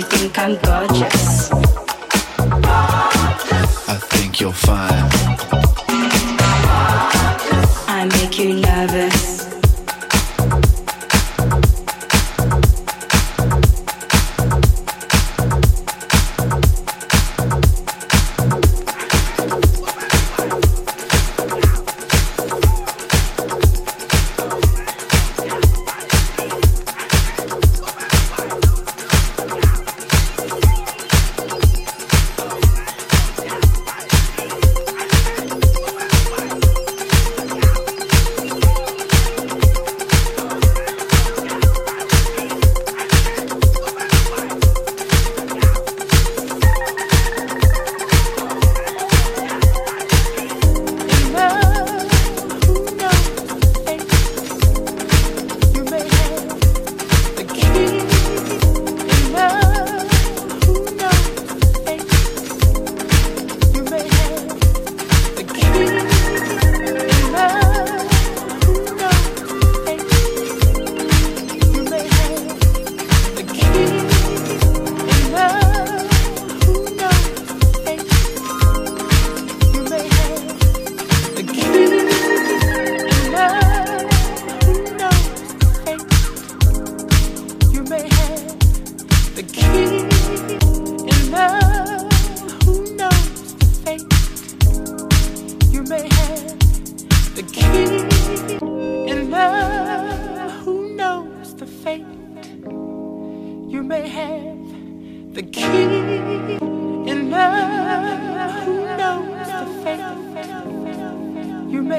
You think I'm gorgeous. I think you're fine.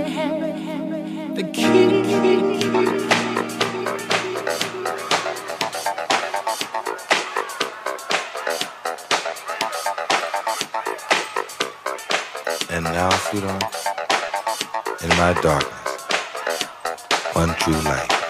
the king. And now, sweetheart, in my darkness, one true light.